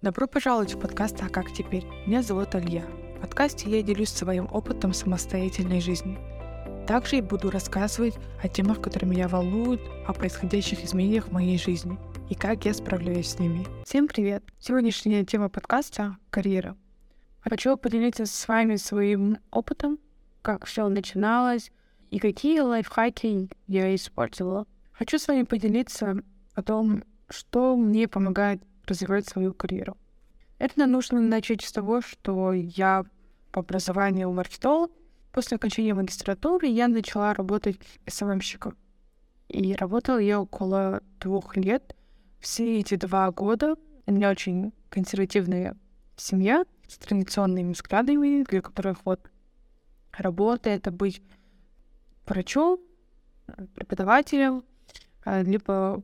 Добро пожаловать в подкаст «А как теперь?». Меня зовут Алья. В подкасте я делюсь своим опытом самостоятельной жизни. Также я буду рассказывать о темах, которые меня волнуют, о происходящих изменениях в моей жизни и как я справляюсь с ними. Всем привет! Сегодняшняя тема подкаста — карьера. Хочу поделиться с вами своим опытом, как все начиналось и какие лайфхаки я использовала. Хочу с вами поделиться о том, что мне помогает развивать свою карьеру. Это нужно начать с того, что я по образованию маркетолог. После окончания магистратуры я начала работать СММщиком. И работала я около двух лет. Все эти два года у меня очень консервативная семья с традиционными взглядами, для которых вот работа — это быть врачом, преподавателем, а, либо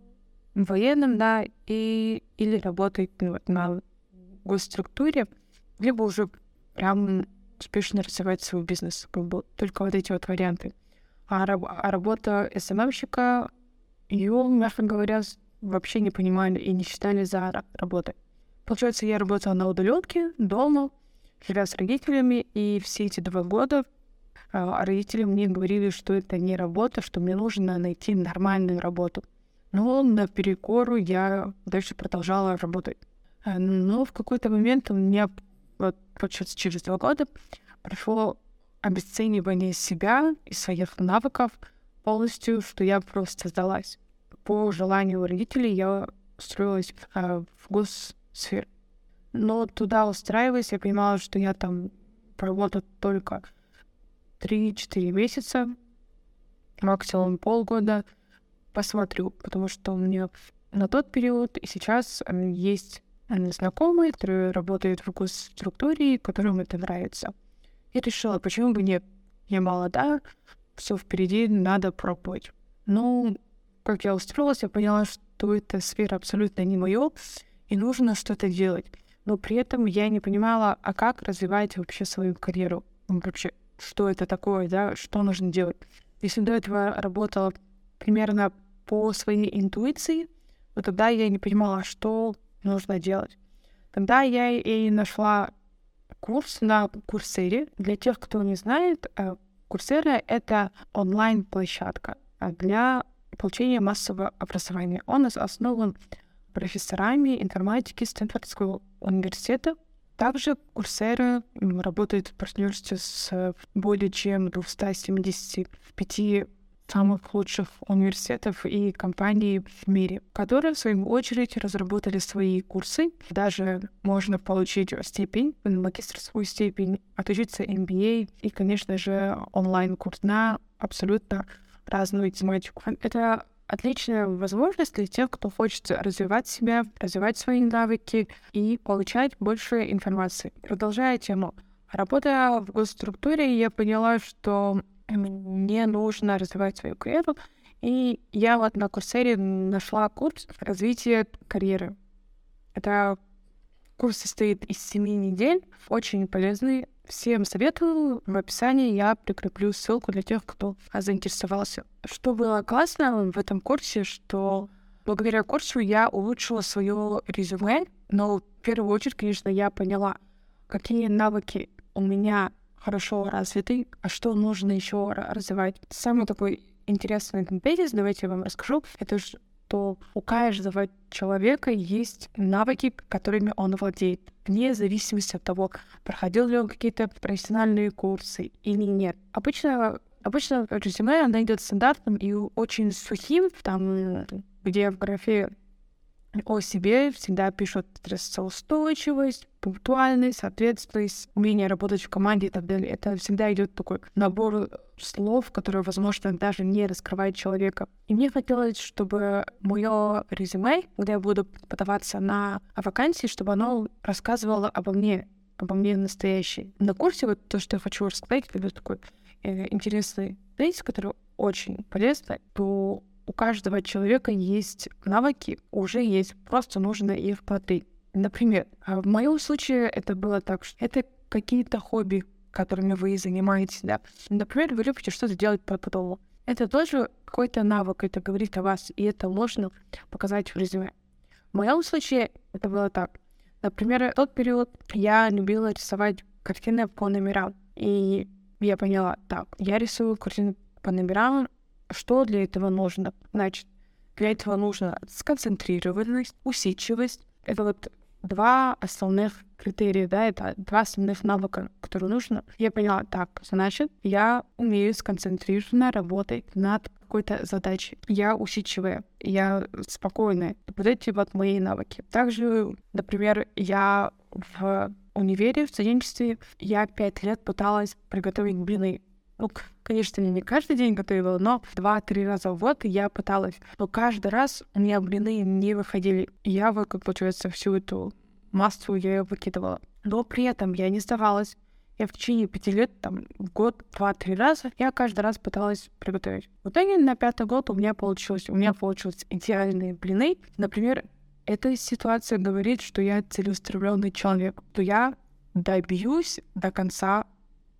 военным, да, и, или работать ну, на госструктуре, либо уже прям успешно развивать свой бизнес. Только вот эти вот варианты. А, раб- а работа СММщика, ее, мягко говоря, вообще не понимали и не считали за работой. Получается, я работала на удаленке, дома, живя с родителями, и все эти два года а, родители мне говорили, что это не работа, что мне нужно найти нормальную работу. Но на перекору я дальше продолжала работать. Э, но в какой-то момент у меня, вот, получается, через два года прошло обесценивание себя и своих навыков полностью, что я просто сдалась. По желанию родителей я устроилась э, в госсферу. Но туда устраиваясь, я понимала, что я там проработаю только 3-4 месяца, максимум полгода — посмотрю, потому что у меня на тот период и сейчас есть знакомые, которые работают в госструктуре, которым это нравится. Я решила, почему бы нет? Я молода, все впереди, надо пробовать. Ну, как я устроилась, я поняла, что эта сфера абсолютно не моё, и нужно что-то делать. Но при этом я не понимала, а как развивать вообще свою карьеру. Вообще, что это такое, да, что нужно делать. Если до этого работала примерно по своей интуиции, но тогда я не понимала, что нужно делать. Тогда я и нашла курс на Курсере. Для тех, кто не знает, э, Курсера — это онлайн-площадка для получения массового образования. Он основан профессорами информатики Стэнфордского университета. Также Курсера работает в партнерстве с более чем 275 самых лучших университетов и компаний в мире, которые, в свою очередь, разработали свои курсы. Даже можно получить степень, магистрскую степень, отучиться MBA и, конечно же, онлайн-курс на абсолютно разную тематику. Это отличная возможность для тех, кто хочет развивать себя, развивать свои навыки и получать больше информации. Продолжая тему. Работая в госструктуре, я поняла, что мне нужно развивать свою карьеру. И я вот на Курсере нашла курс развития карьеры. Это курс состоит из семи недель, очень полезный. Всем советую. В описании я прикреплю ссылку для тех, кто заинтересовался. Что было классно в этом курсе, что благодаря курсу я улучшила свое резюме, но в первую очередь, конечно, я поняла, какие навыки у меня хорошо развитый, а что нужно еще развивать. Самый такой интересный тезис, давайте я вам расскажу, это что у каждого человека есть навыки, которыми он владеет, вне зависимости от того, проходил ли он какие-то профессиональные курсы или нет. Обычно Обычно резюме, она идет стандартным и очень сухим, там, где в графе о себе всегда пишут стрессоустойчивость, пунктуальность, ответственность, умение работать в команде и так далее. Это всегда идет такой набор слов, которые, возможно, даже не раскрывают человека. И мне хотелось, чтобы мое резюме, когда я буду подаваться на вакансии, чтобы оно рассказывало обо мне, обо мне настоящей. На курсе вот то, что я хочу рассказать, это такой э, интересный тезис, который очень полезный, то у каждого человека есть навыки, уже есть, просто нужно их смотреть. Например, а в моем случае это было так, что это какие-то хобби, которыми вы занимаетесь, да. Например, вы любите что-то делать по дому. Это тоже какой-то навык, это говорит о вас, и это можно показать в резюме. В моем случае это было так. Например, в тот период я любила рисовать картины по номерам. И я поняла, так, я рисую картины по номерам, что для этого нужно? Значит, для этого нужно сконцентрированность, усидчивость. Это вот два основных критерия, да, это два основных навыка, которые нужно. Я поняла, так, значит, я умею сконцентрированно работать над какой-то задачей. Я усидчивая, я спокойная. Вот эти вот мои навыки. Также, например, я в универе, в студенчестве, я пять лет пыталась приготовить блины. Ну, конечно, не каждый день готовила, но два-три раза в год я пыталась. Но каждый раз у меня блины не выходили. Я, вот, как получается, всю эту массу я ее выкидывала. Но при этом я не сдавалась. Я в течение пяти лет, там, в год, два-три раза, я каждый раз пыталась приготовить. В итоге на пятый год у меня получилось, у меня получились идеальные блины. Например, эта ситуация говорит, что я целеустремленный человек, то я добьюсь до конца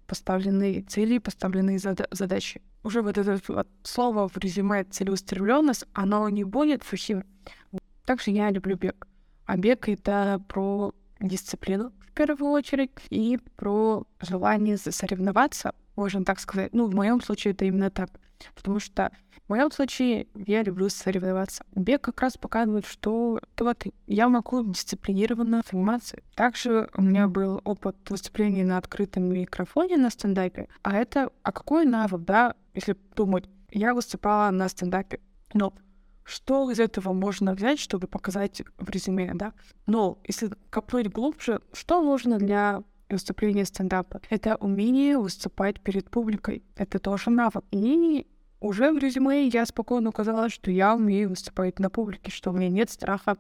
поставленные цели, поставленные зад- задачи. Уже вот это вот слово в резюме целеустремленность, оно не будет сухим. Также я люблю бег. А бег — это про дисциплину в первую очередь и про желание соревноваться, можно так сказать. Ну, в моем случае это именно так. Потому что в моем случае я люблю соревноваться. Бег как раз показывает, что вот я могу дисциплинированно заниматься. Также у меня был опыт выступления на открытом микрофоне на стендапе. А это, а какой навык, да, если думать, я выступала на стендапе, но что из этого можно взять, чтобы показать в резюме, да? Но если копнуть глубже, что нужно для выступления стендапа? Это умение выступать перед публикой. Это тоже навык. И уже в резюме я спокойно указала, что я умею выступать на публике, что у меня нет страха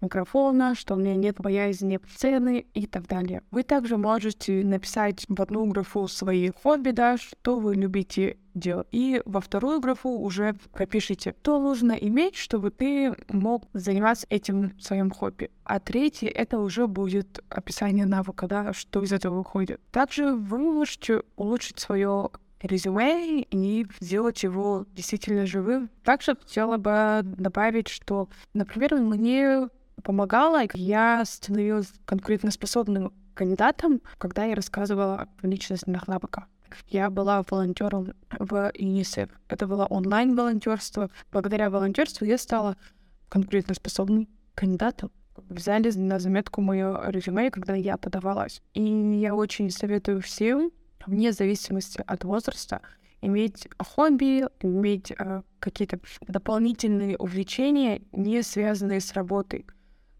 микрофона, что у меня нет боязни сцены и так далее. Вы также можете написать в одну графу свои хобби, да, что вы любите делать. И во вторую графу уже пропишите, что нужно иметь, чтобы ты мог заниматься этим своим хобби. А третий — это уже будет описание навыка, да, что из этого выходит. Также вы можете улучшить свое резюме и сделать его действительно живым. Также хотела бы добавить, что, например, мне помогала, я становилась конкурентоспособным кандидатом, когда я рассказывала о личностных навыках. Я была волонтером в ЮНИСЕФ. Это было онлайн-волонтерство. Благодаря волонтерству я стала конкурентоспособным кандидатом. Взяли на заметку мое резюме, когда я подавалась. И я очень советую всем, вне зависимости от возраста, иметь хобби, иметь э, какие-то дополнительные увлечения, не связанные с работой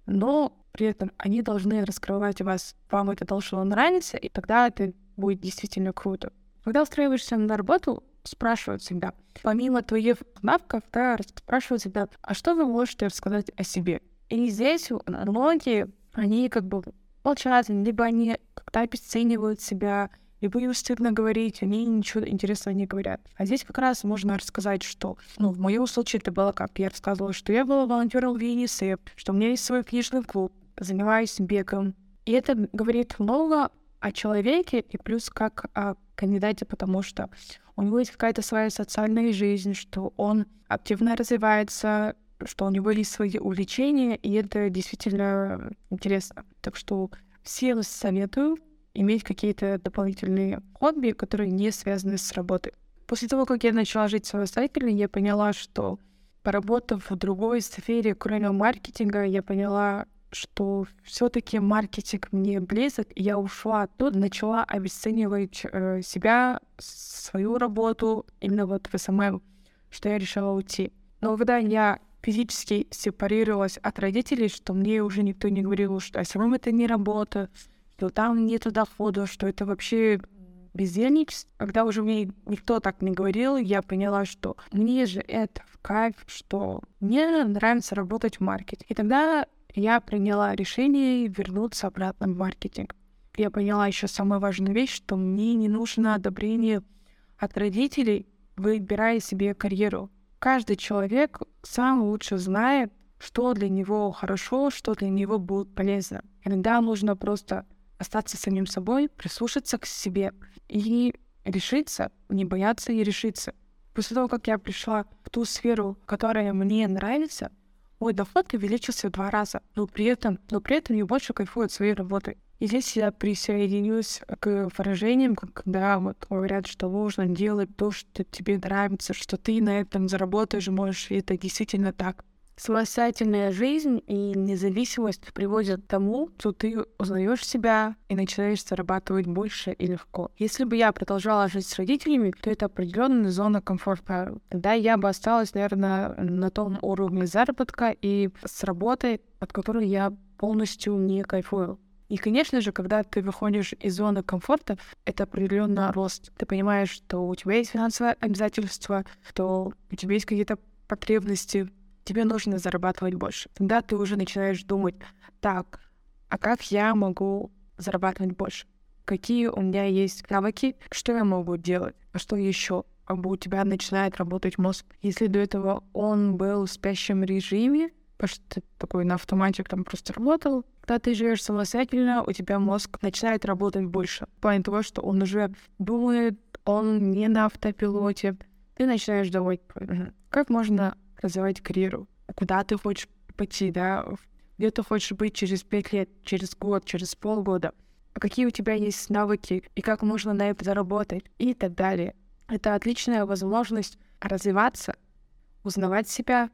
но при этом они должны раскрывать вас, вам это должно нравиться, и тогда это будет действительно круто. Когда устраиваешься на работу, спрашивают всегда, помимо твоих навыков, да, спрашивают всегда, а что вы можете рассказать о себе? И здесь многие, они как бы молчат, либо они как-то обесценивают себя, либо им стыдно говорить, они ничего интересного не говорят. А здесь как раз можно рассказать, что, ну, в моем случае это было как, я рассказывала, что я была волонтером в ЮНИСЕФ, что у меня есть свой книжный клуб, занимаюсь бегом. И это говорит много о человеке и плюс как о кандидате, потому что у него есть какая-то своя социальная жизнь, что он активно развивается, что у него есть свои увлечения, и это действительно интересно. Так что всем советую иметь какие-то дополнительные хобби, которые не связаны с работой. После того, как я начала жить самостоятельно, я поняла, что поработав в другой сфере, кроме маркетинга, я поняла, что все-таки маркетинг мне близок, и я ушла оттуда, начала обесценивать э, себя, свою работу, именно вот в SMM, что я решила уйти. Но когда я физически сепарировалась от родителей, что мне уже никто не говорил, что СММ — это не работа, что там нету дохода, что это вообще бездельничество. Когда уже мне никто так не говорил, я поняла, что мне же это в кайф, что мне нравится работать в маркете. И тогда я приняла решение вернуться обратно в маркетинг. Я поняла еще самую важную вещь, что мне не нужно одобрение от родителей, выбирая себе карьеру. Каждый человек сам лучше знает, что для него хорошо, что для него будет полезно. Иногда нужно просто остаться самим собой, прислушаться к себе и решиться, не бояться и решиться. После того, как я пришла в ту сферу, которая мне нравится, мой доход увеличился в два раза, но при этом, но при этом я больше кайфую от своей работы. И здесь я присоединюсь к выражениям, когда вот говорят, что нужно делать то, что тебе нравится, что ты на этом заработаешь, можешь, и это действительно так. Самостоятельная жизнь и независимость приводят к тому, что ты узнаешь себя и начинаешь зарабатывать больше и легко. Если бы я продолжала жить с родителями, то это определенная зона комфорта. Тогда я бы осталась, наверное, на том уровне заработка и с работой, от которой я полностью не кайфую. И, конечно же, когда ты выходишь из зоны комфорта, это определенно рост. Ты понимаешь, что у тебя есть финансовые обязательства, что у тебя есть какие-то потребности, тебе нужно зарабатывать больше. Тогда ты уже начинаешь думать, так, а как я могу зарабатывать больше? Какие у меня есть навыки, что я могу делать, а что еще? Бы у тебя начинает работать мозг. Если до этого он был в спящем режиме, потому что ты такой на автомате там просто работал, когда ты живешь самостоятельно, у тебя мозг начинает работать больше. В плане того, что он уже думает, он не на автопилоте. Ты начинаешь думать, как можно развивать карьеру, куда ты хочешь пойти, да, где ты хочешь быть через пять лет, через год, через полгода, а какие у тебя есть навыки и как можно на это заработать и так далее. Это отличная возможность развиваться, узнавать себя,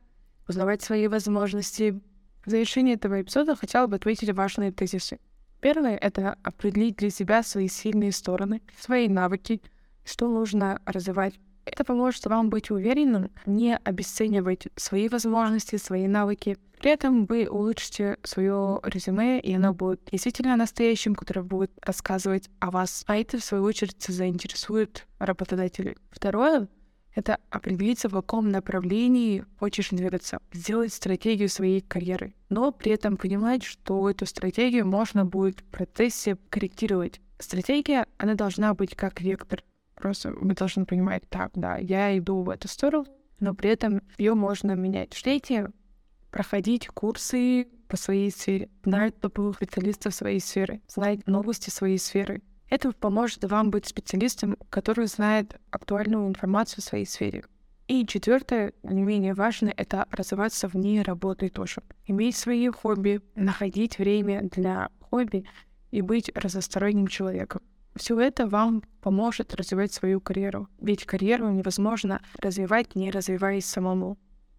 узнавать свои возможности. В завершении этого эпизода хотела бы ответить важные тезисы. Первое — это определить для себя свои сильные стороны, свои навыки, что нужно развивать это поможет вам быть уверенным, не обесценивать свои возможности, свои навыки. При этом вы улучшите свое резюме, и оно будет действительно настоящим, которое будет рассказывать о вас. А это, в свою очередь, заинтересует работодателей. Второе — это определиться, в каком направлении хочешь двигаться, сделать стратегию своей карьеры, но при этом понимать, что эту стратегию можно будет в процессе корректировать. Стратегия, она должна быть как вектор. Просто мы должны понимать, так, да, я иду в эту сторону, но при этом ее можно менять. Третье — проходить курсы по своей сфере, знать топовых специалистов своей сферы, знать новости своей сферы. Это поможет вам быть специалистом, который знает актуальную информацию в своей сфере. И четвертое, не менее важное, это развиваться вне работы тоже. Иметь свои хобби, находить время для хобби и быть разносторонним человеком. Все это вам поможет развивать свою карьеру. Ведь карьеру невозможно развивать, не развиваясь самому.